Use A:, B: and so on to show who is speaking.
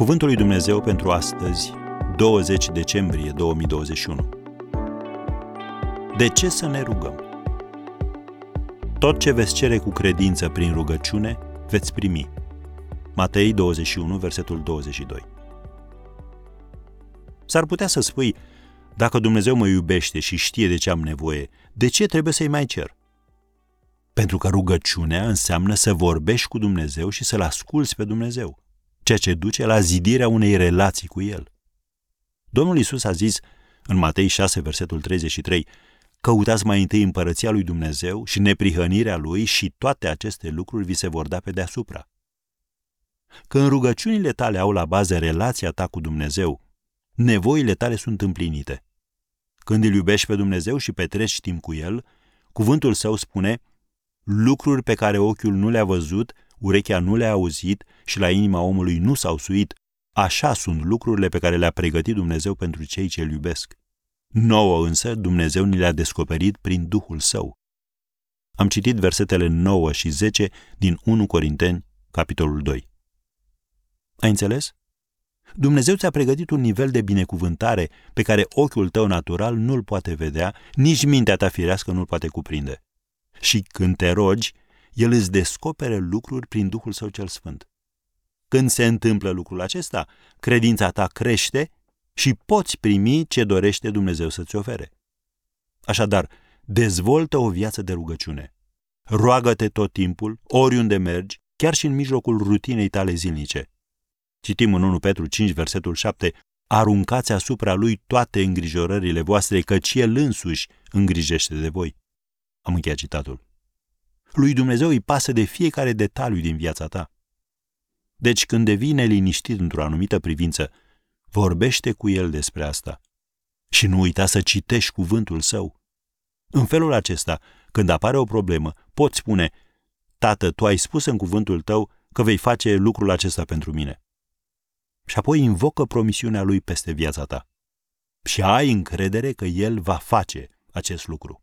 A: Cuvântul lui Dumnezeu pentru astăzi, 20 decembrie 2021. De ce să ne rugăm? Tot ce veți cere cu credință prin rugăciune, veți primi. Matei 21, versetul 22. S-ar putea să spui, dacă Dumnezeu mă iubește și știe de ce am nevoie, de ce trebuie să-i mai cer? Pentru că rugăciunea înseamnă să vorbești cu Dumnezeu și să-L asculți pe Dumnezeu ceea ce duce la zidirea unei relații cu El. Domnul Isus a zis în Matei 6, versetul 33, Căutați mai întâi împărăția lui Dumnezeu și neprihănirea lui și toate aceste lucruri vi se vor da pe deasupra. Când rugăciunile tale au la bază relația ta cu Dumnezeu, nevoile tale sunt împlinite. Când îl iubești pe Dumnezeu și petreci timp cu El, cuvântul său spune lucruri pe care ochiul nu le-a văzut urechea nu le-a auzit și la inima omului nu s-au suit, așa sunt lucrurile pe care le-a pregătit Dumnezeu pentru cei ce îl iubesc. Nouă însă Dumnezeu ni le-a descoperit prin Duhul Său. Am citit versetele 9 și 10 din 1 Corinteni, capitolul 2. Ai înțeles? Dumnezeu ți-a pregătit un nivel de binecuvântare pe care ochiul tău natural nu-l poate vedea, nici mintea ta firească nu-l poate cuprinde. Și când te rogi, el îți descopere lucruri prin Duhul Său cel Sfânt. Când se întâmplă lucrul acesta, credința ta crește și poți primi ce dorește Dumnezeu să-ți ofere. Așadar, dezvoltă o viață de rugăciune. Roagă-te tot timpul, oriunde mergi, chiar și în mijlocul rutinei tale zilnice. Citim în 1 Petru 5, versetul 7, Aruncați asupra lui toate îngrijorările voastre, căci el însuși îngrijește de voi. Am încheiat citatul. Lui Dumnezeu îi pasă de fiecare detaliu din viața ta. Deci când devine liniștit într-o anumită privință, vorbește cu el despre asta. Și nu uita să citești cuvântul său. În felul acesta, când apare o problemă, poți spune, Tată, tu ai spus în cuvântul tău că vei face lucrul acesta pentru mine. Și apoi invocă promisiunea lui peste viața ta. Și ai încredere că el va face acest lucru.